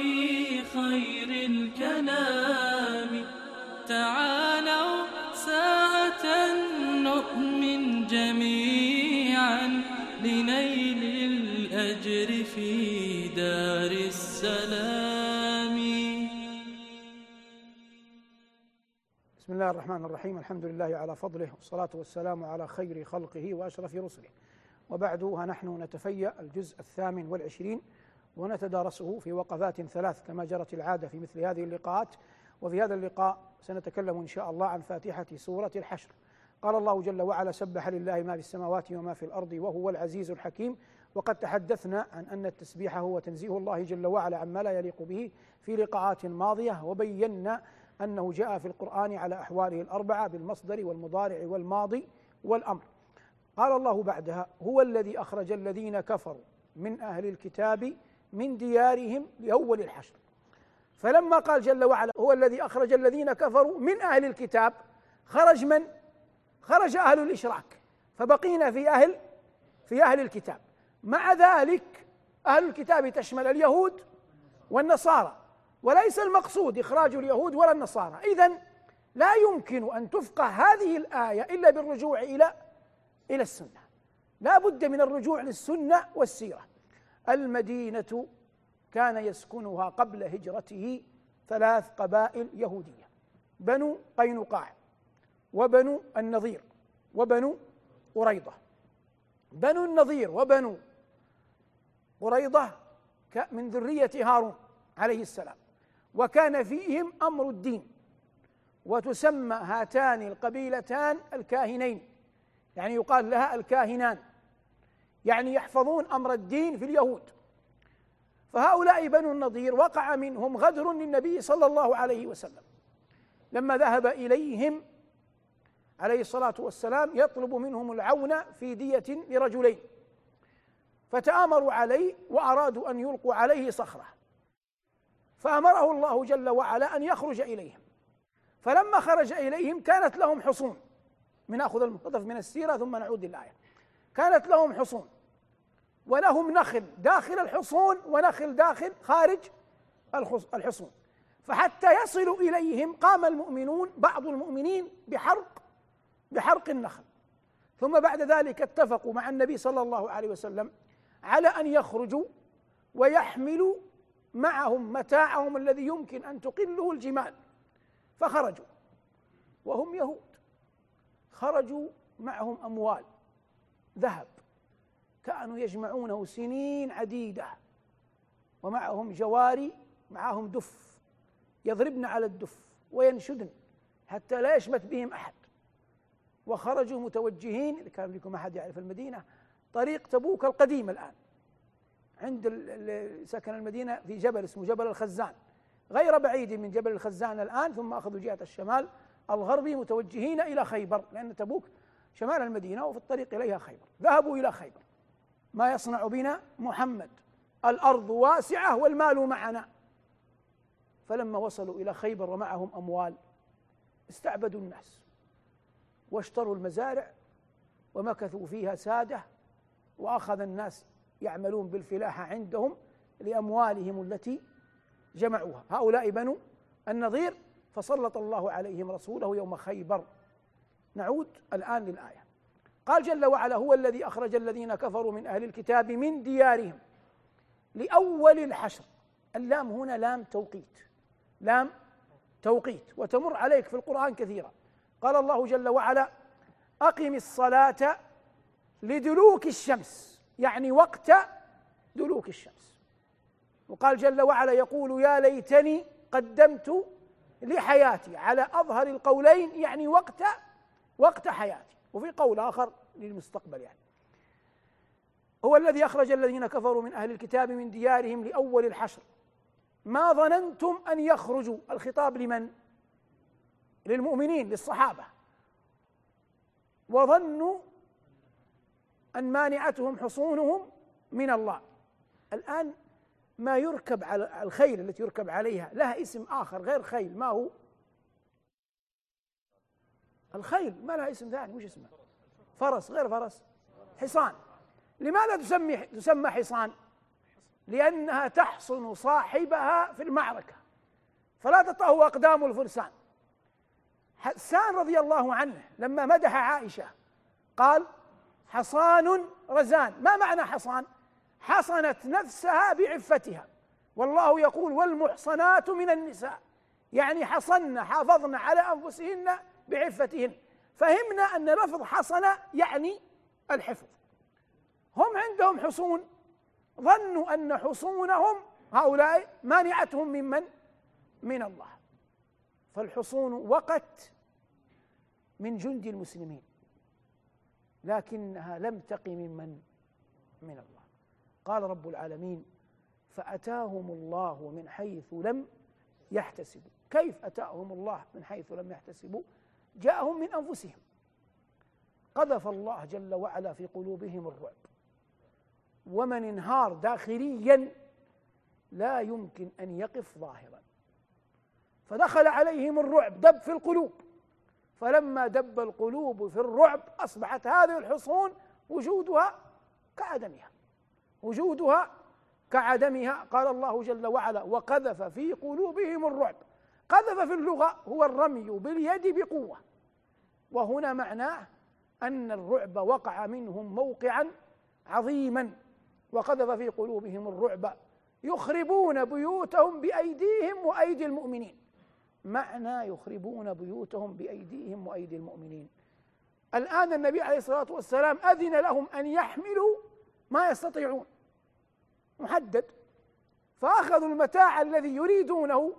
في خير الكلام. تعالوا ساعة نؤمن جميعا لنيل الأجر في دار السلام. بسم الله الرحمن الرحيم. الحمد لله على فضله والصلاة والسلام على خير خلقه وأشرف رسله. وبعد ها نحن نتفيأ الجزء الثامن والعشرين ونتدارسه في وقفات ثلاث كما جرت العادة في مثل هذه اللقاءات. وفي هذا اللقاء سنتكلم إن شاء الله عن فاتحة سورة الحشر. قال الله جل وعلا سبح لله ما في السماوات وما في الأرض وهو العزيز الحكيم وقد تحدثنا عن أن التسبيح هو تنزيه الله جل وعلا عما لا يليق به في لقاءات ماضية. وبينا أنه جاء في القرآن على أحواله الأربعة بالمصدر والمضارع والماضي والأمر. قال الله بعدها هو الذي أخرج الذين كفروا من أهل الكتاب من ديارهم لأول الحشر. فلما قال جل وعلا هو الذي أخرج الذين كفروا من أهل الكتاب خرج من؟ خرج أهل الإشراك فبقينا في أهل في أهل الكتاب. مع ذلك أهل الكتاب تشمل اليهود والنصارى وليس المقصود إخراج اليهود ولا النصارى. إذا لا يمكن أن تفقه هذه الآية إلا بالرجوع إلى إلى السنة. لا بد من الرجوع للسنة والسيرة. المدينة كان يسكنها قبل هجرته ثلاث قبائل يهودية بنو قينقاع وبنو النضير وبنو قريضة. بنو النضير وبنو قريضة من ذرية هارون عليه السلام. وكان فيهم أمر الدين وتسمى هاتان القبيلتان الكاهنين يعني يقال لها الكاهنان. يعني يحفظون أمر الدين في اليهود. فهؤلاء بنو النضير وقع منهم غدر للنبي صلى الله عليه وسلم. لما ذهب إليهم عليه الصلاة والسلام يطلب منهم العون في دية لرجلين. فتآمروا عليه وأرادوا أن يلقوا عليه صخرة. فأمره الله جل وعلا أن يخرج إليهم. فلما خرج إليهم كانت لهم حصون. بناخذ المقتطف من السيرة ثم نعود للآية. كانت لهم حصون. ولهم نخل داخل الحصون ونخل داخل خارج الحصون. فحتى يصلوا إليهم قام المؤمنون بعض المؤمنين بحرق بحرق النخل. ثم بعد ذلك اتفقوا مع النبي صلى الله عليه وسلم على أن يخرجوا ويحملوا معهم متاعهم الذي يمكن أن تقله الجمال. فخرجوا. وهم يهود. خرجوا معهم أموال. ذهب. كانوا يجمعونه سنين عديده. ومعهم جواري معهم دف. يضربن على الدف وينشدن حتى لا يشمت بهم أحد. وخرجوا متوجهين إذا كان لكم أحد يعرف المدينة طريق تبوك القديم الآن. عند سكن المدينة في جبل اسمه جبل الخزان. غير بعيد من جبل الخزان الآن ثم أخذوا جهة الشمال الغربي متوجهين إلى خيبر لأن تبوك شمال المدينة وفي الطريق إليها خيبر. ذهبوا إلى خيبر. ما يصنع بنا محمد. الأرض واسعة والمال معنا. فلما وصلوا إلى خيبر ومعهم أموال استعبدوا الناس واشتروا المزارع ومكثوا فيها سادة وأخذ الناس يعملون بالفلاحه عندهم لأموالهم التي جمعوها. هؤلاء بنو النظير فسلط الله عليهم رسوله يوم خيبر. نعود الآن للآية. قال جل وعلا هو الذي أخرج الذين كفروا من أهل الكتاب من ديارهم لأول الحشر. اللام هنا لام توقيت. لام توقيت. وتمر عليك في القرآن كثيرا. قال الله جل وعلا أقم الصلاة لدلوك الشمس. يعني وقت دلوك الشمس. وقال جل وعلا يقول يا ليتني قدمت لحياتي على أظهر القولين. يعني وقت وقت حياتي. وفي قول آخر للمستقبل يعني. هو الذي أخرج الذين كفروا من أهل الكتاب من ديارهم لأول الحشر. ما ظننتم أن يخرجوا. الخطاب لمن؟ للمؤمنين للصحابة. وظنوا أن مانعتهم حصونهم من الله. الآن ما يركب على الخيل التي يركب عليها لها اسم آخر غير خيل ما هو؟ الخيل ما لها اسم ثاني وش اسمه فرس غير فرس. حصان. لماذا تسمي تسمى حصان؟ لأنها تحصن صاحبها في المعركة. فلا تطأه أقدام الفرسان. حسان رضي الله عنه لما مدح عائشة قال حصان رزان. ما معنى حصان؟ حصنت نفسها بعفتها. والله يقول والمحصنات من النساء. يعني حصن حافظن على أنفسهن بعفتهن. فهمنا أن لفظ حصن يعني الحفظ. هم عندهم حصون. ظنوا أن حصونهم هؤلاء مانعتهم ممن من؟ الله. فالحصون وقت من جند المسلمين. لكنها لم تق ممن من الله. قال رب العالمين فأتاهم الله من حيث لم يحتسبوا. كيف أتاهم الله من حيث لم يحتسبوا؟ جاءهم من أنفسهم. قذف الله جل وعلا في قلوبهم الرعب. ومن انهار داخليا لا يمكن أن يقف ظاهرا. فدخل عليهم الرعب دب في القلوب. فلما دب القلوب في الرعب أصبحت هذه الحصون وجودها كعدمها. وجودها كعدمها قال الله جل وعلا وقذف في قلوبهم الرعب. قذف في اللغة هو الرمي باليد بقوة. وهنا معناه أن الرعب وقع منهم موقعا عظيما وقذف في قلوبهم الرعب. يخربون بيوتهم بأيديهم وأيدي المؤمنين. معنى يخربون بيوتهم بأيديهم وأيدي المؤمنين. الآن النبي عليه الصلاة والسلام أذن لهم أن يحملوا ما يستطيعون. محدد. فأخذوا المتاع الذي يريدونه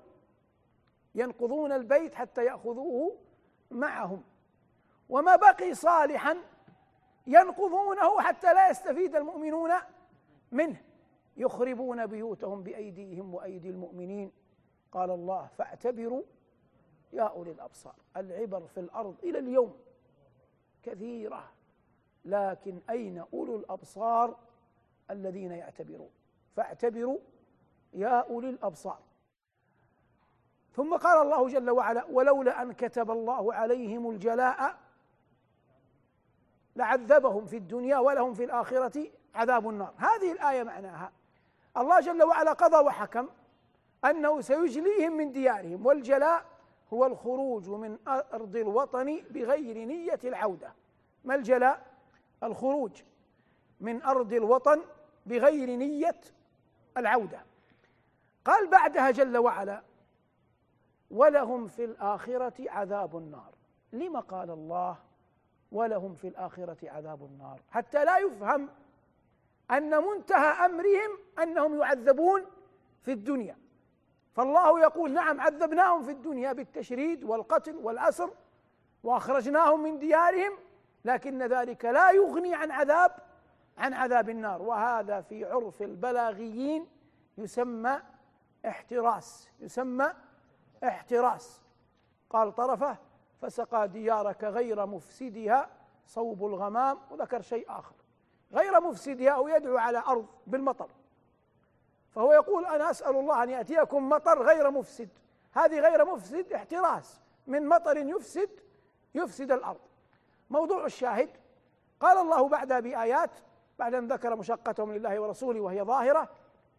ينقضون البيت حتى يأخذوه معهم. وما بقي صالحا ينقضونه حتى لا يستفيد المؤمنون منه. يخربون بيوتهم بأيديهم وأيدي المؤمنين. قال الله فاعتبروا يا أولي الأبصار. العبر في الأرض إلى اليوم كثيرة. لكن أين أولو الأبصار الذين يعتبرون؟ فاعتبروا يا أولي الأبصار. ثم قال الله جل وعلا ولولا أن كتب الله عليهم الجلاء لعذبهم في الدنيا ولهم في الآخرة عذاب النار. هذه الآية معناها الله جل وعلا قضى وحكم أنه سيجليهم من ديارهم والجلاء هو الخروج من أرض الوطن بغير نية العودة. ما الجلاء؟ الخروج من أرض الوطن بغير نية العودة. قال بعدها جل وعلا ولهم في الآخرة عذاب النار. لما قال الله ولهم في الآخرة عذاب النار؟ حتى لا يفهم أن منتهى أمرهم أنهم يعذبون في الدنيا. فالله يقول نعم عذبناهم في الدنيا بالتشريد والقتل والأسر وأخرجناهم من ديارهم لكن ذلك لا يغني عن عذاب عن عذاب النار. وهذا في عرف البلاغيين يسمى احتراس يسمى احتراس. قال طرفه فسقى ديارك غير مفسدها صوب الغمام. وذكر شيء آخر غير مفسدها يدعو على أرض بالمطر. فهو يقول أنا أسأل الله أن يأتيكم مطر غير مفسد. هذه غير مفسد احتراس. من مطر يفسد يفسد الأرض. موضوع الشاهد قال الله بعدها بآيات بعد أن ذكر مشقتهم لله ورسوله وهي ظاهرة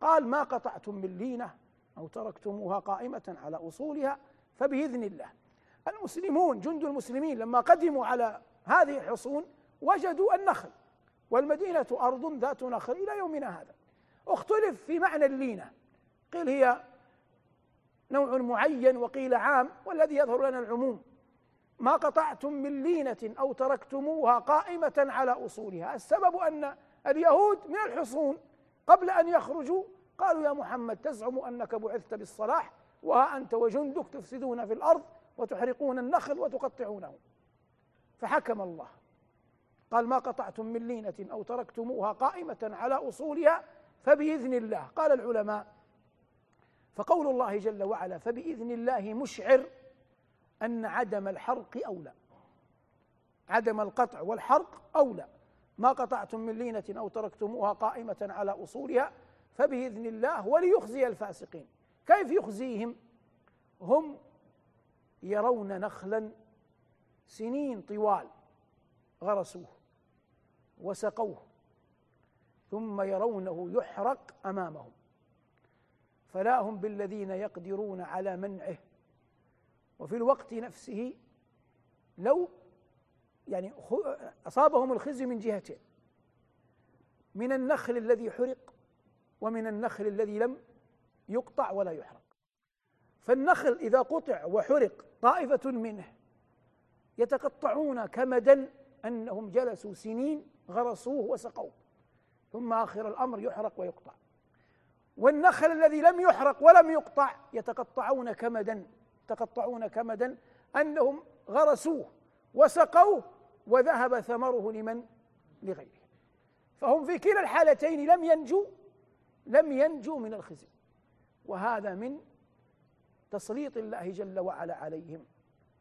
قال ما قطعتم من لينة. أو تركتموها قائمة على أصولها فبإذن الله. المسلمون جند المسلمين لما قدموا على هذه الحصون وجدوا النخل والمدينة أرض ذات نخل إلى يومنا هذا. اختلف في معنى اللينة. قيل هي نوع معين وقيل عام والذي يظهر لنا العموم. ما قطعتم من لينة أو تركتموها قائمة على أصولها. السبب أن اليهود من الحصون قبل أن يخرجوا قالوا يا محمد تزعم أنك بعثت بالصلاح وها أنت وجندك تفسدون في الأرض وتحرقون النخل وتقطعونه. فحكم الله. قال ما قطعتم من لينة أو تركتموها قائمة على أصولها فبإذن الله. قال العلماء فقول الله جل وعلا فبإذن الله مشعر أن عدم الحرق أولى. عدم القطع والحرق أولى. ما قطعتم من لينة أو تركتموها قائمة على أصولها فبإذن الله وليخزي الفاسقين. كيف يخزيهم؟ هم يرون نخلا سنين طوال غرسوه وسقوه ثم يرونه يحرق أمامهم. فلا هم بالذين يقدرون على منعه. وفي الوقت نفسه لو يعني أصابهم الخزي من جهتين من النخل الذي حرق ومن النخل الذي لم يقطع ولا يحرق. فالنخل إذا قطع وحرق طائفة منه يتقطعون كمدا أنهم جلسوا سنين غرسوه وسقوه. ثم آخر الأمر يحرق ويقطع. والنخل الذي لم يحرق ولم يقطع يتقطعون كمدا يتقطعون كمدا أنهم غرسوه وسقوه وذهب ثمره لمن؟ لغيره. فهم في كلا الحالتين لم ينجوا لم ينجوا من الخزي. وهذا من تسليط الله جل وعلا عليهم.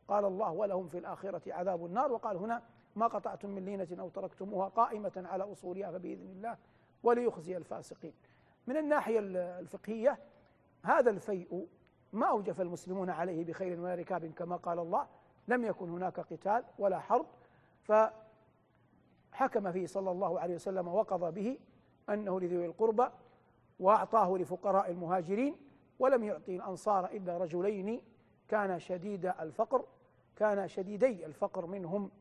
قال الله ولهم في الآخرة عذاب النار. وقال هنا ما قطعتم من لينة أو تركتموها قائمة على أصولها فبإذن الله وليخزي الفاسقين. من الناحية الفقهية هذا الفيء ما أوجف المسلمون عليه بخير ولا ركاب كما قال الله. لم يكن هناك قتال ولا حرب. فحكم فيه صلى الله عليه وسلم وقضى به أنه لذوي القربى وأعطاه لفقراء المهاجرين ولم يعطي الأنصار إلا رجلين كان شديد الفقر كان شديدي الفقر منهم.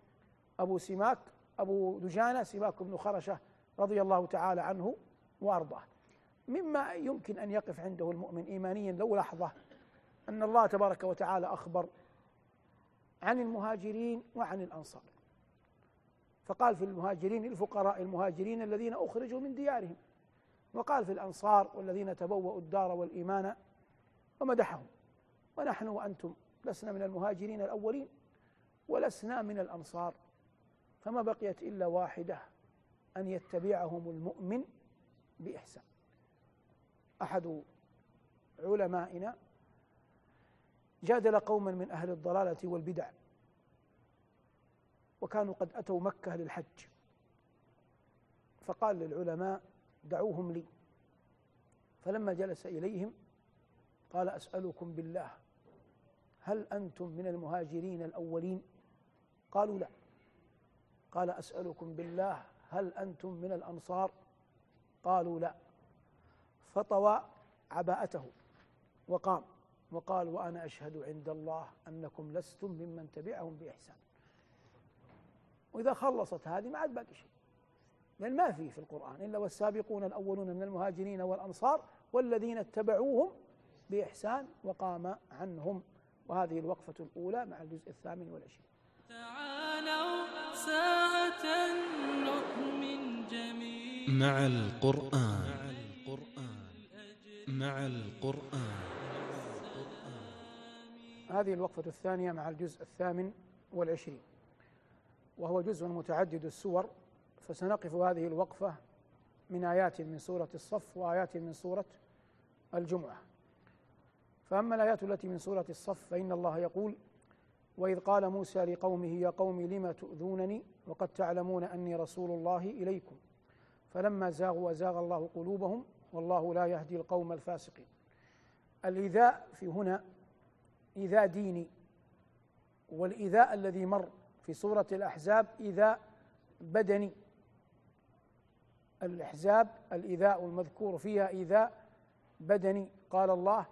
أبو سماك أبو دجانة سماك بن خرشة رضي الله تعالى عنه وأرضاه. مما يمكن أن يقف عنده المؤمن إيمانيا لو لحظة أن الله تبارك وتعالى أخبر عن المهاجرين وعن الأنصار. فقال في المهاجرين الفقراء المهاجرين الذين أخرجوا من ديارهم. وقال في الأنصار والذين تبوأوا الدار والإيمان ومدحهم ونحن وأنتم لسنا من المهاجرين الأولين ولسنا من الأنصار فما بقيت إلا واحدة أن يتبعهم المؤمن بإحسان. أحد علمائنا جادل قوما من أهل الضلالة والبدع وكانوا قد أتوا مكة للحج. فقال للعلماء دعوهم لي. فلما جلس إليهم قال أسألكم بالله هل أنتم من المهاجرين الأولين؟ قالوا لا. قال أسألكم بالله هل أنتم من الأنصار؟ قالوا لا. فطوى عباءته وقام وقال وأنا أشهد عند الله أنكم لستم ممن تبعهم بإحسان. وإذا خلصت هذه ما عاد باقي شيء. لأن ما في في القرآن إلا والسابقون الأولون من المهاجرين والأنصار والذين اتبعوهم بإحسان وقام عنهم. وهذه الوقفة الأولى مع الجزء الثامن والعشرين. تعالوا ساعة نؤمن جميعا. مع القرآن. مع القرآن. هذه الوقفة الثانية مع الجزء الثامن والعشرين. وهو جزء متعدد السور فسنقف هذه الوقفة من آيات من سورة الصف وآيات من سورة الجمعة. فأما الآيات التي من سورة الصف فإن الله يقول وإذ قال موسى لقومه يا قوم لم تؤذونني وقد تعلمون أني رسول الله إليكم. فلما زاغوا وزاغ الله قلوبهم والله لا يهدي القوم الفاسقين. الإيذاء في هنا إيذاء ديني والإيذاء الذي مر في سورة الأحزاب إيذاء بدني. الأحزاب الإيذاء المذكور فيها إيذاء بدني قال الله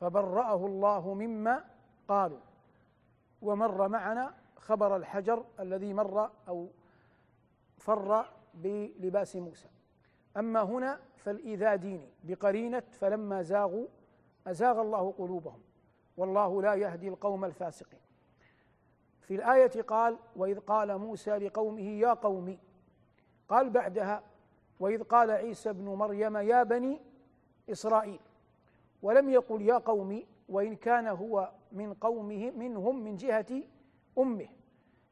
فبرأه الله مما قالوا. ومر معنا خبر الحجر الذي مر أو فر بلباس موسى. أما هنا فالإيذاء ديني بقرينة فلما زاغوا أزاغ الله قلوبهم. والله لا يهدي القوم الفاسقين. في الآية قال وإذ قال موسى لقومه يا قوم قال بعدها وإذ قال عيسى ابن مريم يا بني إسرائيل ولم يقل يا قوم وإن كان هو من قومه منهم من جهة أمه.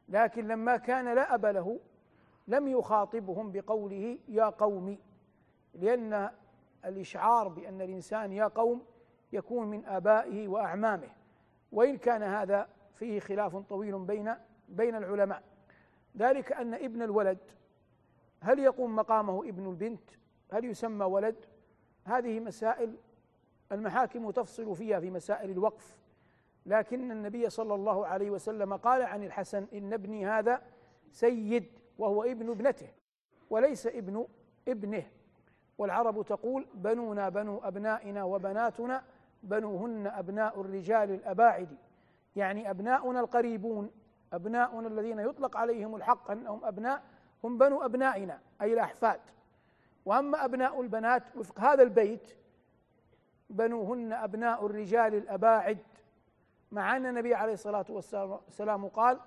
لكن لما كان لا أب له لم يخاطبهم بقوله يا قوم لأن الإشعار بأن الإنسان يا قوم يكون من آبائه وأعمامه. وإن كان هذا فيه خلاف طويل بين بين العلماء. ذلك أن ابن الولد هل يقوم مقامه ابن البنت؟ هل يسمى ولد؟ هذه مسائل المحاكم تفصل فيها في مسائل الوقف. لكن النبي صلى الله عليه وسلم قال عن الحسن إن ابني هذا سيد وهو ابن ابنته وليس ابن ابنه. والعرب تقول بنونا بنو أبنائنا وبناتنا بنوهن أبناء الرجال الأباعد. يعني أبناؤنا القريبون أبناؤنا الذين يطلق عليهم الحق أنهم أبناء هم بنو أبنائنا أي الأحفاد. وأما أبناء البنات وفق هذا البيت بنوهن أبناء الرجال الأباعد. مع أن النبي عليه الصلاة والسلام قال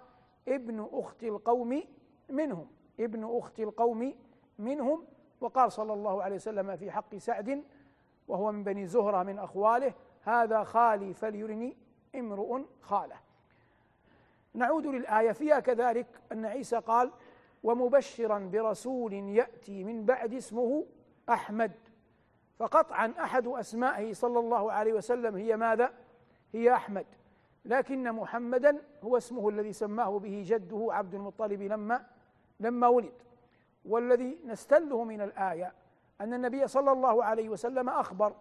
ابن أخت القوم منهم ابن أخت القوم منهم. وقال صلى الله عليه وسلم في حق سعد وهو من بني زهرة من أخواله هذا خالي فليرني امرؤ خاله. نعود للآية فيها كذلك أن عيسى قال ومبشرا برسول يأتي من بعد اسمه أحمد. فقطعا أحد أسمائه صلى الله عليه وسلم هي ماذا؟ هي أحمد. لكن محمدا هو اسمه الذي سماه به جده عبد المطلب لما لما ولد. والذي نستله من الآية أن النبي صلى الله عليه وسلم أخبر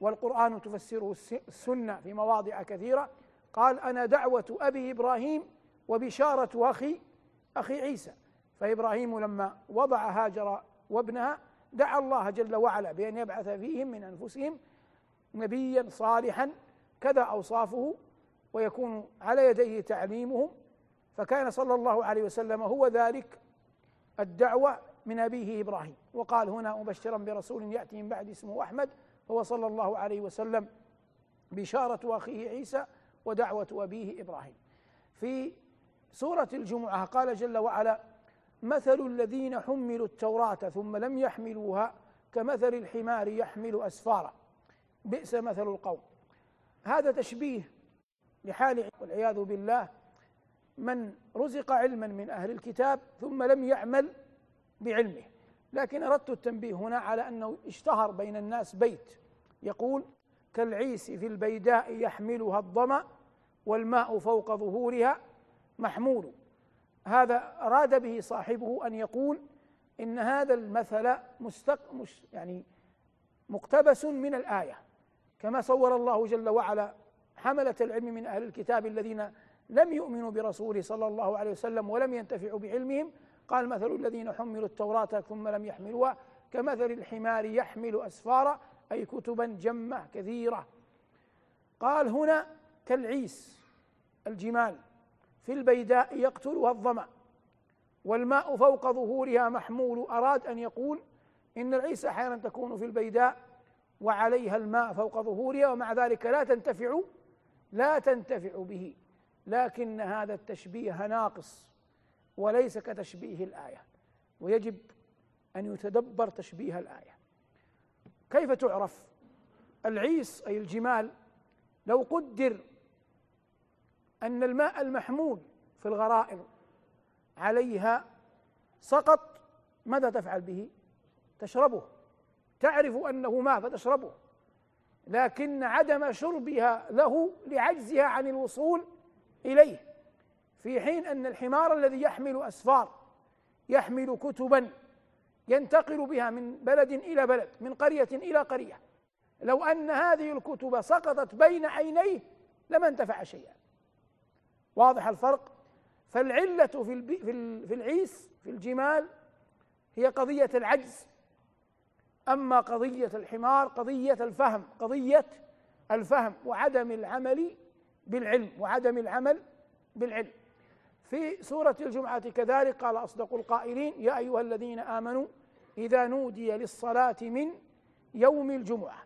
والقرآن تفسره السنة في مواضع كثيرة قال أنا دعوة أبي إبراهيم وبشارة أخي أخي عيسى. فإبراهيم لما وضع هاجر وابنها دعا الله جل وعلا بأن يبعث فيهم من أنفسهم نبيا صالحا كذا أوصافه ويكون على يديه تعليمهم. فكان صلى الله عليه وسلم هو ذلك الدعوة من أبيه إبراهيم. وقال هنا مبشرا برسول يأتي من بعد اسمه أحمد هو صلى الله عليه وسلم بشارة أخيه عيسى ودعوة أبيه إبراهيم. في سورة الجمعة قال جل وعلا مثل الذين حملوا التوراة ثم لم يحملوها كمثل الحمار يحمل أسفارا بئس مثل القوم. هذا تشبيه لحال والعياذ بالله من رزق علما من أهل الكتاب ثم لم يعمل بعلمه. لكن أردت التنبيه هنا على أنه اشتهر بين الناس بيت. يقول كالعيس في البيداء يحملها الظمأ والماء فوق ظهورها محمول. هذا أراد به صاحبه أن يقول إن هذا المثل مستق مش يعني مقتبس من الآية. كما صور الله جل وعلا حملة العلم من أهل الكتاب الذين لم يؤمنوا برسوله صلى الله عليه وسلم ولم ينتفعوا بعلمهم. قال مثل الذين حملوا التوراة ثم لم يحملوها كمثل الحمار يحمل أسفارا أي كتبا جمة كثيرة. قال هنا كالعيس الجمال. في البيداء يقتلها الظمأ والماء فوق ظهورها محمول. أراد أن يقول إن العيس أحيانا تكون في البيداء وعليها الماء فوق ظهورها ومع ذلك لا تنتفع لا تنتفع به. لكن هذا التشبيه ناقص وليس كتشبيه الآية. ويجب أن يتدبر تشبيه الآية. كيف تعرف؟ العيس أي الجمال لو قدر أن الماء المحمول في الغرائر عليها سقط ماذا تفعل به؟ تشربه. تعرف أنه ماء فتشربه لكن عدم شربها له لعجزها عن الوصول إليه. في حين أن الحمار الذي يحمل أسفار يحمل كتبا ينتقل بها من بلد إلى بلد من قرية إلى قرية. لو أن هذه الكتب سقطت بين عينيه لما انتفع شيئا. واضح الفرق؟ فالعلة في في العيس في الجمال هي قضية العجز. أما قضية الحمار قضية الفهم قضية الفهم وعدم العمل بالعلم وعدم العمل بالعلم. في سورة الجمعة كذلك قال أصدق القائلين يا أيها الذين آمنوا إذا نودي للصلاة من يوم الجمعة.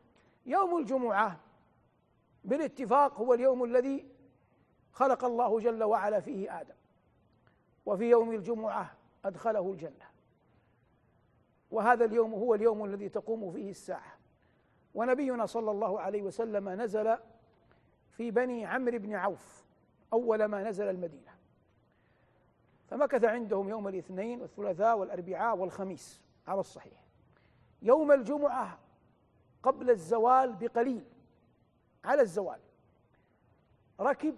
يوم الجمعة بالاتفاق هو اليوم الذي خلق الله جل وعلا فيه آدم. وفي يوم الجمعة أدخله الجنة. وهذا اليوم هو اليوم الذي تقوم فيه الساعة. ونبينا صلى الله عليه وسلم نزل في بني عمرو بن عوف أول ما نزل المدينة. فمكث عندهم يوم الاثنين والثلاثاء والأربعاء والخميس على الصحيح. يوم الجمعة قبل الزوال بقليل. على الزوال. ركب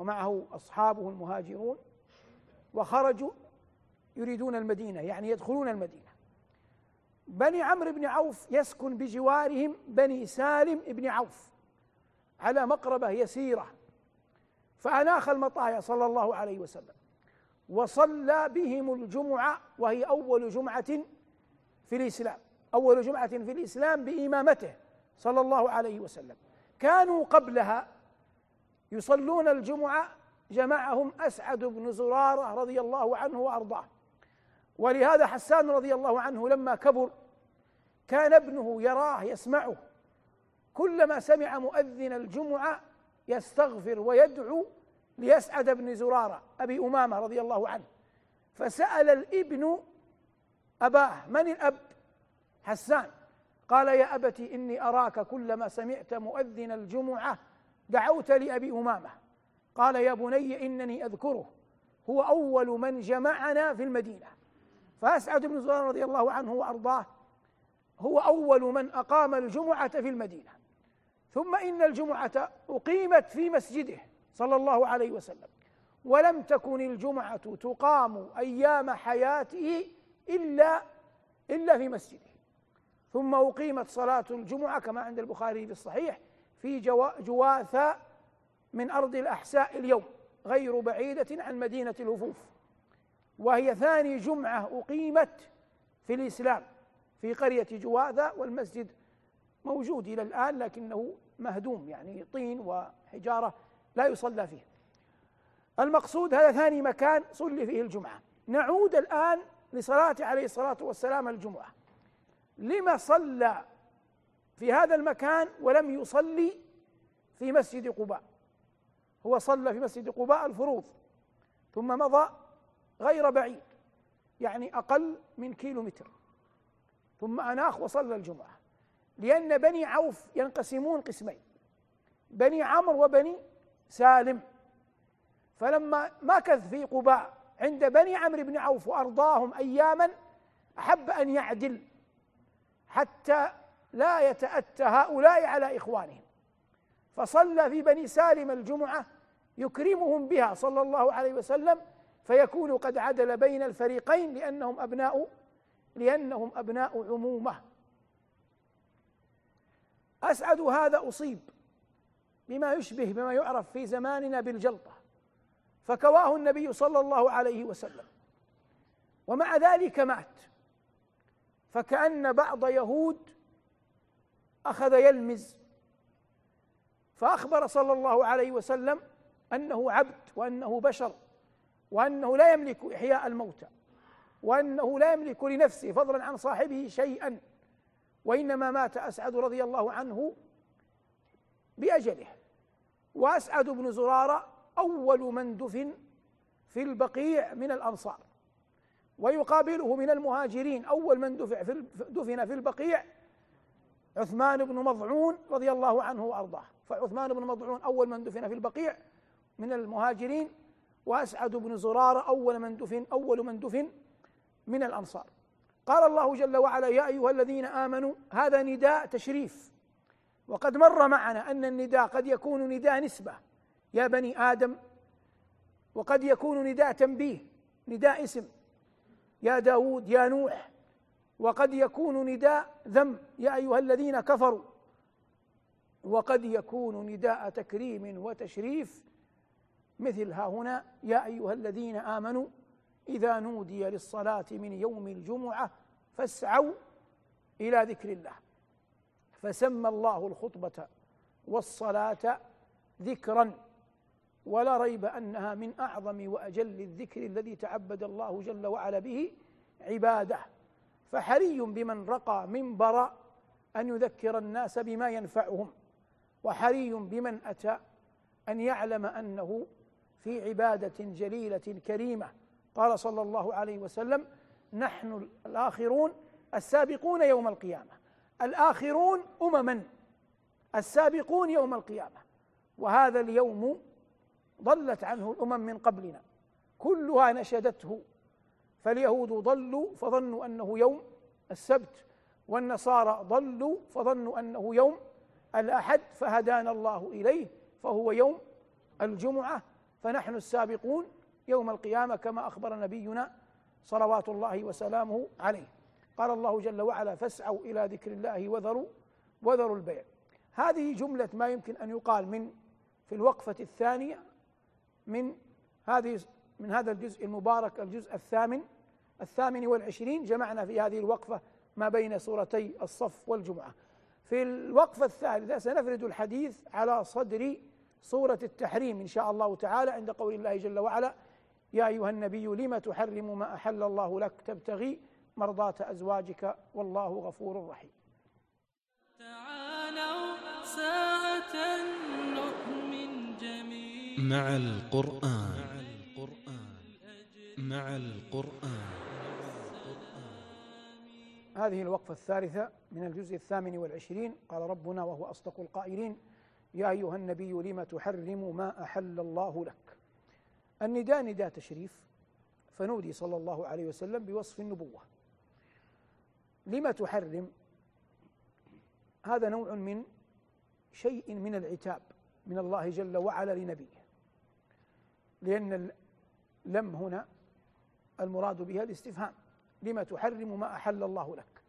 ومعه أصحابه المهاجرون وخرجوا يريدون المدينة يعني يدخلون المدينة. بني عمرو بن عوف يسكن بجوارهم بني سالم بن عوف على مقربة يسيرة فأناخ المطايا صلى الله عليه وسلم وصلى بهم الجمعة وهي أول جمعة في الإسلام أول جمعة في الإسلام بإمامته صلى الله عليه وسلم. كانوا قبلها يصلون الجمعة جمعهم أسعد بن زرارة رضي الله عنه وأرضاه. ولهذا حسان رضي الله عنه لما كبر كان ابنه يراه يسمعه. كلما سمع مؤذن الجمعة يستغفر ويدعو ليسعد بن زرارة أبي أمامة رضي الله عنه. فسأل الابن أباه من الأب؟ حسان. قال يا أبت إني أراك كلما سمعت مؤذن الجمعة دعوت لأبي أمامة. قال يا بني إنني أذكره. هو أول من جمعنا في المدينة. فأسعد بن زرارة رضي الله عنه وأرضاه. هو أول من أقام الجمعة في المدينة. ثم إن الجمعة أقيمت في مسجده صلى الله عليه وسلم. ولم تكن الجمعة تقام أيام حياته إلا إلا في مسجده. ثم أقيمت صلاة الجمعة كما عند البخاري في الصحيح. في جواثة من أرض الأحساء اليوم غير بعيدة عن مدينة الهفوف وهي ثاني جمعة أقيمت في الإسلام في قرية جواثة والمسجد موجود إلى الآن لكنه مهدوم يعني طين وحجارة لا يصلى فيه. المقصود هذا ثاني مكان صلي فيه الجمعة. نعود الآن لصلاة عليه الصلاة والسلام الجمعة. لما صلى في هذا المكان ولم يصلي في مسجد قباء. هو صلى في مسجد قباء الفروض ثم مضى غير بعيد يعني أقل من كيلو متر ثم أناخ وصلى الجمعة. لأن بني عوف ينقسمون قسمين بني عمرو وبني سالم. فلما مكث في قباء عند بني عمرو بن عوف وأرضاهم أياما أحب أن يعدل حتى لا يتأتى هؤلاء على إخوانهم. فصلى في بني سالم الجمعة يكرمهم بها صلى الله عليه وسلم فيكون قد عدل بين الفريقين لأنهم أبناء لأنهم أبناء عمومة. أسعد هذا أصيب بما يشبه بما يعرف في زماننا بالجلطة فكواه النبي صلى الله عليه وسلم. ومع ذلك مات فكأن بعض يهود أخذ يلمز فأخبر صلى الله عليه وسلم أنه عبد وأنه بشر وأنه لا يملك إحياء الموتى وأنه لا يملك لنفسه فضلا عن صاحبه شيئا وإنما مات أسعد رضي الله عنه بأجله. وأسعد بن زرارة أول من دفن في البقيع من الأنصار ويقابله من المهاجرين أول من دفع في دفن في البقيع عثمان بن مضعون رضي الله عنه وأرضاه. فعثمان بن مضعون أول من دفن في البقيع من المهاجرين وأسعد بن زرارة أول من دفن أول من دفن من الأنصار. قال الله جل وعلا يا أيها الذين آمنوا هذا نداء تشريف. وقد مر معنا أن النداء قد يكون نداء نسبة. يا بني آدم وقد يكون نداء تنبيه نداء اسم. يا داود يا نوح وقد يكون نداء ذم يا أيها الذين كفروا. وقد يكون نداء تكريم وتشريف. مثل ها هنا يا أيها الذين آمنوا إذا نودي للصلاة من يوم الجمعة فاسعوا إلى ذكر الله. فسمى الله الخطبة والصلاة ذكرا. ولا ريب أنها من أعظم وأجل الذكر الذي تعبد الله جل وعلا به عباده. فحري بمن رقى منبر أن يذكر الناس بما ينفعهم وحري بمن أتى أن يعلم أنه في عبادة جليلة كريمة. قال صلى الله عليه وسلم نحن الآخرون السابقون يوم القيامة الآخرون أمما السابقون يوم القيامة وهذا اليوم ضلت عنه الأمم من قبلنا كلها نشدته فاليهود ضلوا فظنوا أنه يوم السبت والنصارى ضلوا فظنوا أنه يوم الأحد فهدانا الله إليه فهو يوم الجمعة. فنحن السابقون يوم القيامة كما أخبر نبينا صلوات الله وسلامه عليه. قال الله جل وعلا فاسعوا إلى ذكر الله وذروا وذروا البيع. هذه جملة ما يمكن أن يقال من في الوقفة الثانية من هذه من هذا الجزء المبارك الجزء الثامن الثامن والعشرين جمعنا في هذه الوقفة ما بين سورتي الصف والجمعة. في الوقفة الثالثة سنفرد الحديث على صدر سورة التحريم إن شاء الله تعالى عند قول الله جل وعلا يا أيها النبي لم تحرم ما أحل الله لك؟ تبتغي مرضاة أزواجك والله غفور رحيم. تعالوا ساعة نؤمن جميعا. مع القرآن. مع القرآن. هذه الوقفة الثالثة من الجزء الثامن والعشرين. قال ربنا وهو أصدق القائلين يا أيها النبي لم تحرم ما أحل الله لك؟ النداء نداء تشريف فنودي صلى الله عليه وسلم بوصف النبوة. لم تحرم؟ هذا نوع من شيء من العتاب من الله جل وعلا لنبيه لأن لم هنا المراد بها الاستفهام. لما تحرم ما أحل الله لك.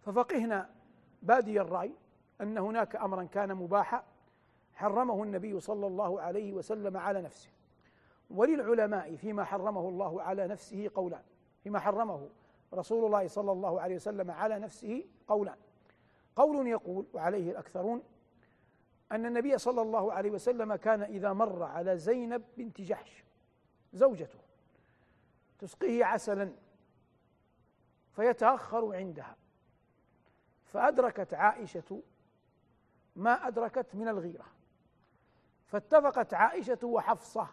ففقهنا بادي الرأي أن هناك أمرا كان مباحا حرمه النبي صلى الله عليه وسلم على نفسه. وللعلماء فيما حرمه الله على نفسه قولان. فيما حرمه رسول الله صلى الله عليه وسلم على نفسه قولان. قول يقول وعليه الأكثرون أن النبي صلى الله عليه وسلم كان إذا مر على زينب بنت جحش زوجته. تسقيه عسلا فيتأخر عندها. فأدركت عائشة ما أدركت من الغيرة. فاتفقت عائشة وحفصة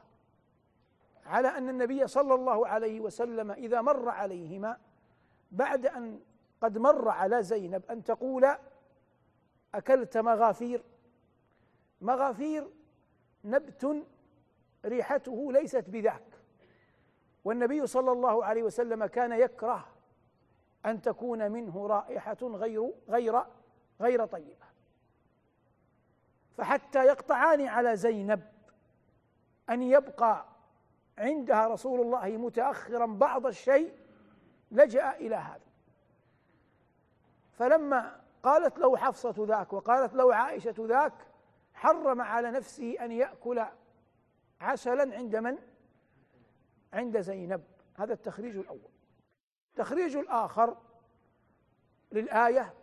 على أن النبي صلى الله عليه وسلم إذا مر عليهما بعد أن قد مر على زينب أن تقول أكلت مغافير. مغافير نبت ريحته ليست بذاك. والنبي صلى الله عليه وسلم كان يكره أن تكون منه رائحة غير غير غير طيبة فحتى يقطعان على زينب أن يبقى عندها رسول الله متأخرا بعض الشيء لجأ إلى هذا فلما قالت له حفصة ذاك وقالت له عائشة ذاك حرم على نفسه أن يأكل عسلا عند من؟ عند زينب. هذا التخريج الأول. التخريج الآخر للآية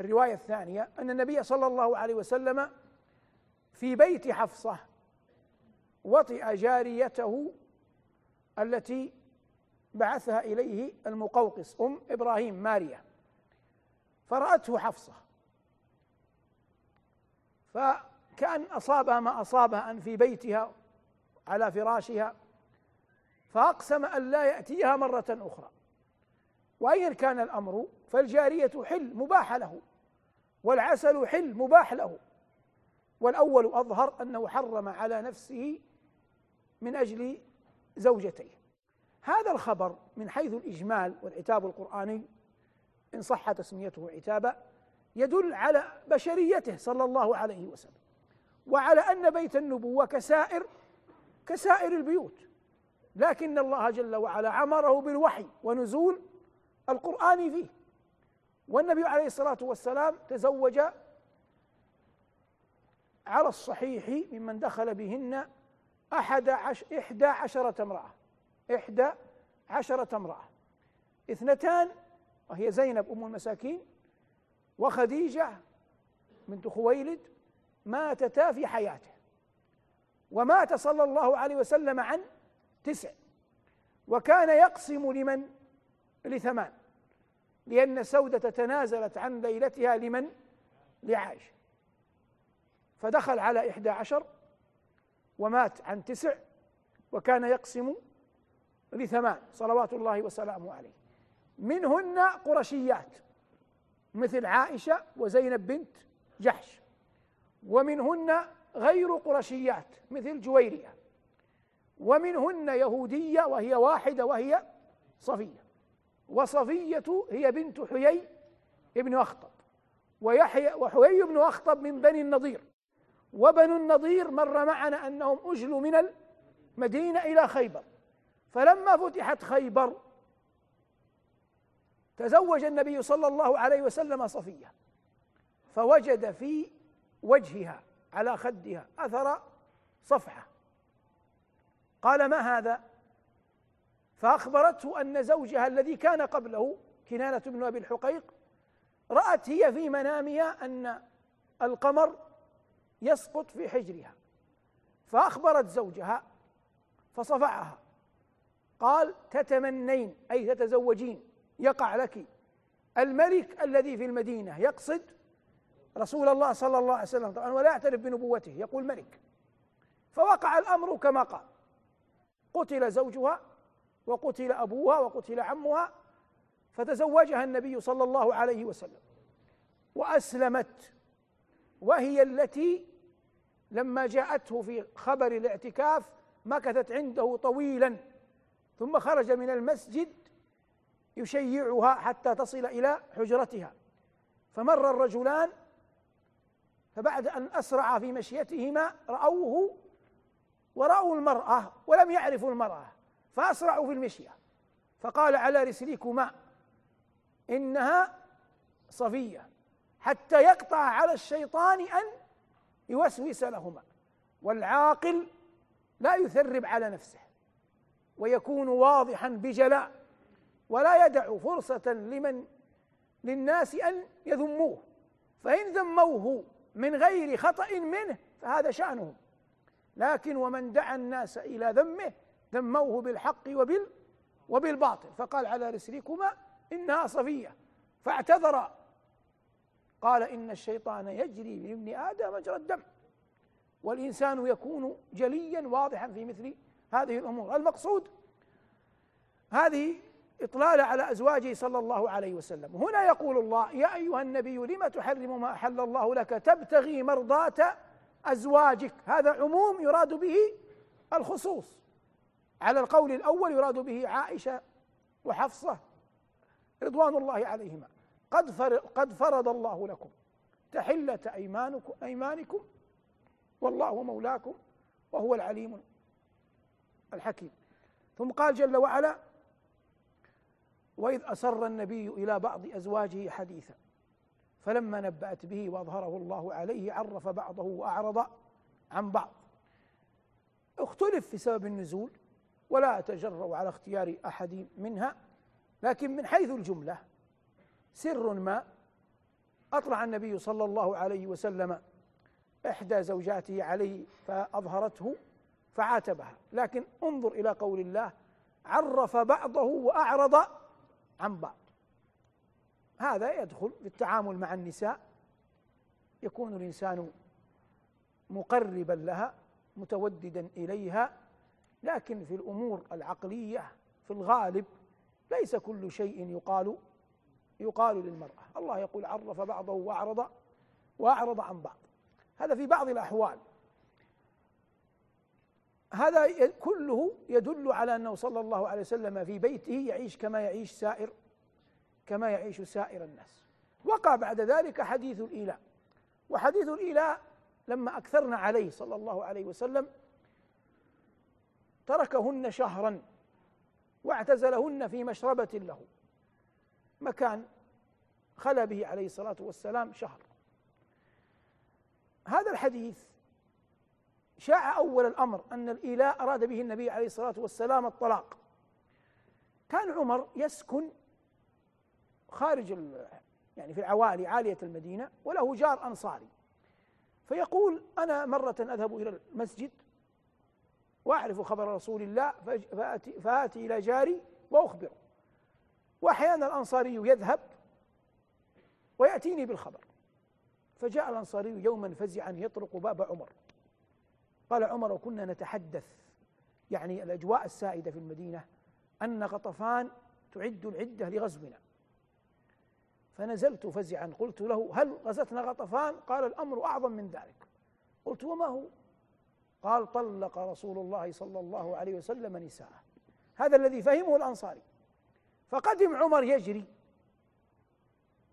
الرواية الثانية أن النبي صلى الله عليه وسلم في بيت حفصة وطئ جاريته التي بعثها إليه المقوقس أم إبراهيم ماريا. فرأته حفصة. فكأن أصابها ما أصابها أن في بيتها على فراشها فأقسم أن لا يأتيها مرة أخرى. وأيا كان الأمر فالجارية حل مباح له والعسل حل مباح له. والأول أظهر أنه حرم على نفسه من أجل زوجتيه. هذا الخبر من حيث الإجمال والعتاب القرآني إن صح تسميته عتابا يدل على بشريته صلى الله عليه وسلم. وعلى أن بيت النبوة كسائر كسائر البيوت. لكن الله جل وعلا عمره بالوحي ونزول القرآن فيه. والنبي عليه الصلاة والسلام تزوج على الصحيح ممن دخل بهن أحد عش إحدى عشرة امرأة. إحدى عشرة امرأة. اثنتان وهي زينب أم المساكين وخديجة بنت خويلد ماتتا في حياته. ومات صلى الله عليه وسلم عن تسع. وكان يقسم لمن؟ لثمان. لأن سودة تنازلت عن ليلتها لمن؟ لعائشة. فدخل على إحدى عشر ومات عن تسع وكان يقسم لثمان. صلوات الله وسلامه عليه. منهن قرشيات مثل عائشة وزينب بنت جحش. ومنهن غير قرشيات مثل جويرية. ومنهن يهودية وهي واحدة وهي صفية. وصفية هي بنت حيي ابن أخطب. ويحيى وحوي بن أخطب من بني النضير. وبنو النضير مر معنا أنهم أجلوا من المدينة إلى خيبر. فلما فتحت خيبر تزوج النبي صلى الله عليه وسلم صفية. فوجد في وجهها على خدها أثر صفحة. قال ما هذا؟ فأخبرته أن زوجها الذي كان قبله كنانة بن أبي الحقيق رأت هي في منامها أن القمر يسقط في حجرها. فأخبرت زوجها فصفعها قال تتمنين أي تتزوجين يقع لك. الملك الذي في المدينة يقصد رسول الله صلى الله عليه وسلم. طبعا ولا يعترف بنبوته يقول ملك. فوقع الأمر كما قال. قتل زوجها وقتل أبوها وقتل عمها فتزوجها النبي صلى الله عليه وسلم. وأسلمت. وهي التي لما جاءته في خبر الاعتكاف مكثت عنده طويلا. ثم خرج من المسجد يشيعها حتى تصل إلى حجرتها. فمر الرجلان فبعد أن اسرعا في مشيتهما رأوه ورأوا المرأة ولم يعرفوا المرأة فأسرعوا في المشية. فقال على رسلكما إنها صفية حتى يقطع على الشيطان أن يوسوس لهما. والعاقل لا يثرب على نفسه ويكون واضحا بجلاء ولا يدع فرصة لمن للناس أن يذموه. فإن ذموه من غير خطأ منه فهذا شأنهم. لكن ومن دعا الناس إلى ذمه ذموه بالحق وبال وبالباطل. فقال على رسلكما إنها صفية. فاعتذر قال إن الشيطان يجري من ابن آدم مجرى الدم. والإنسان يكون جليا واضحا في مثل هذه الأمور. المقصود هذه إطلالة على أزواجه صلى الله عليه وسلم. هنا يقول الله يا أيها النبي لم تحرم ما أحل الله لك؟ تبتغي مرضاة أزواجك. هذا عموم يراد به الخصوص. على القول الأول يراد به عائشة وحفصة رضوان الله عليهما. قد قد فرض الله لكم تحلة أيمانكم أيمانكم والله مولاكم وهو العليم الحكيم. ثم قال جل وعلا وإذ أسر النبي إلى بعض أزواجه حديثا. فلما نبأت به وأظهره الله عليه عرف بعضه وأعرض عن بعض. اختلف في سبب النزول ولا أتجرأ على اختيار أحد منها لكن من حيث الجملة سر ما أطلع النبي صلى الله عليه وسلم إحدى زوجاته عليه فأظهرته فعاتبها. لكن انظر إلى قول الله عرف بعضه وأعرض عن بعض. هذا يدخل في التعامل مع النساء يكون الإنسان مقربا لها متوددا إليها لكن في الأمور العقلية في الغالب ليس كل شيء يقال يقال للمرأة. الله يقول عرف بعضه وأعرض وأعرض عن بعض. هذا في بعض الأحوال. هذا كله يدل على أنه صلى الله عليه وسلم في بيته يعيش كما يعيش سائر كما يعيش سائر الناس. وقع بعد ذلك حديث الإيلاء. وحديث الإيلاء لما أكثرنا عليه صلى الله عليه وسلم تركهن شهرا واعتزلهن في مشربة له. مكان خلى به عليه الصلاة والسلام شهر. هذا الحديث شاع أول الأمر أن الإيلاء أراد به النبي عليه الصلاة والسلام الطلاق. كان عمر يسكن خارج يعني في العوالي عالية المدينة وله جار أنصاري. فيقول أنا مرة أذهب إلى المسجد وأعرف خبر رسول الله فآتي, فآتي إلى جاري وأخبره. وأحيانا الأنصاري يذهب ويأتيني بالخبر. فجاء الأنصاري يوما فزعا يطرق باب عمر. قال عمر وكنا نتحدث يعني الأجواء السائدة في المدينة أن غطفان تعد العدة لغزونا. فنزلت فزعا. قلت له هل غزتنا غطفان؟ قال الأمر أعظم من ذلك. قلت وما هو؟ قال طلق رسول الله صلى الله عليه وسلم نساءه. هذا الذي فهمه الأنصاري. فقدم عمر يجري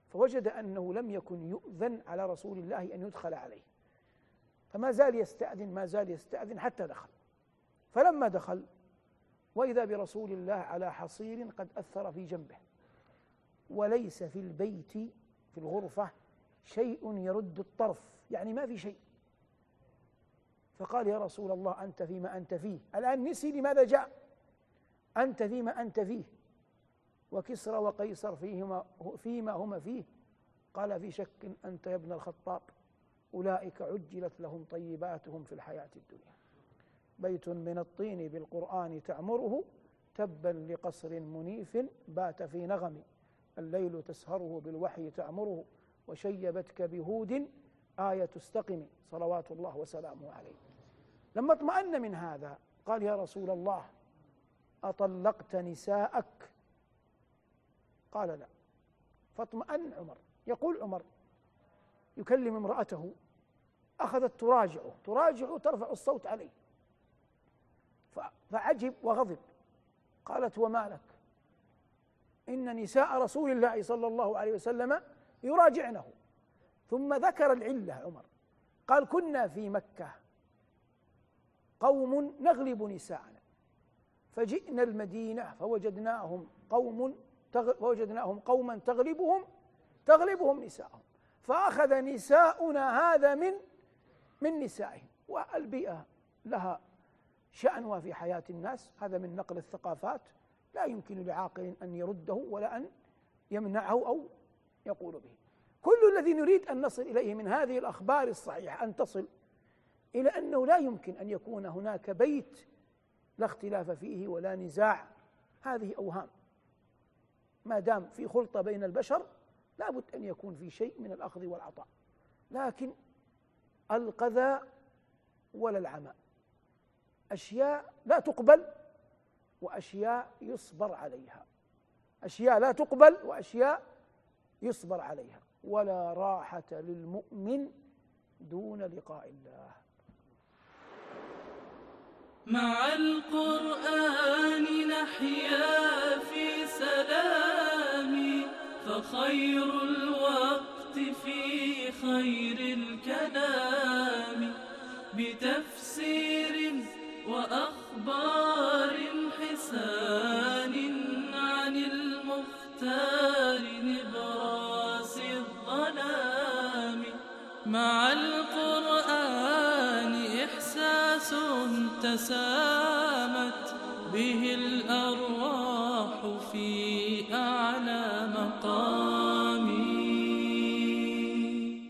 فوجد أنه لم يكن يؤذن على رسول الله أن يدخل عليه. فما زال يستأذن ما زال يستأذن حتى دخل. فلما دخل وإذا برسول الله على حصير قد أثر في جنبه. وليس في البيت في الغرفة شيء يرد الطرف يعني ما في شيء. فقال يا رسول الله أنت فيما أنت فيه. الآن نسي لماذا جاء. أنت فيما أنت فيه. وكسرى وقيصر فيهما فيما هما فيه. قال في شك أنت يا ابن الخطاب أولئك عجلت لهم طيباتهم في الحياة الدنيا. بيت من الطين بالقرآن تعمره تبا لقصر منيف بات في نغم. الليل تسهره بالوحي تعمره وشيبتك بهود آية استقم صلوات الله وسلامه عليه. لما اطمأن من هذا قال يا رسول الله أطلقت نساءك؟ قال لا. فاطمأن عمر. يقول عمر يكلم امرأته أخذت تراجعه. تراجعه ترفع الصوت عليه. فعجب وغضب. قالت وما لك؟ إن نساء رسول الله صلى الله عليه وسلم يراجعنه. ثم ذكر العلة عمر. قال كنا في مكة. قوم نغلب نساءنا. فجئنا المدينة فوجدناهم قوم فوجدناهم قوما تغلبهم تغلبهم نساءهم. فأخذ نساؤنا هذا من من نسائهم. والبيئة لها شأنها في حياة الناس. هذا من نقل الثقافات. لا يمكن لعاقل أن يرده ولا أن يمنعه أو يقول به. كل الذي نريد أن نصل إليه من هذه الأخبار الصحيحة أن تصل إلى أنه لا يمكن أن يكون هناك بيت لا اختلاف فيه ولا نزاع. هذه أوهام. ما دام في خلطة بين البشر لابد أن يكون في شيء من الأخذ والعطاء. لكن القذى ولا العمى. أشياء لا تقبل وأشياء يصبر عليها. أشياء لا تقبل وأشياء يصبر عليها. ولا راحة للمؤمن دون لقاء الله. مع القرآن نحيا في سلام فخير الوقت في خير الكلام. بتفسير وأخبار حسان عن المختار نبراس الظلام مع القرآن إحساس تسامت به الأرواح في أعلى مقام.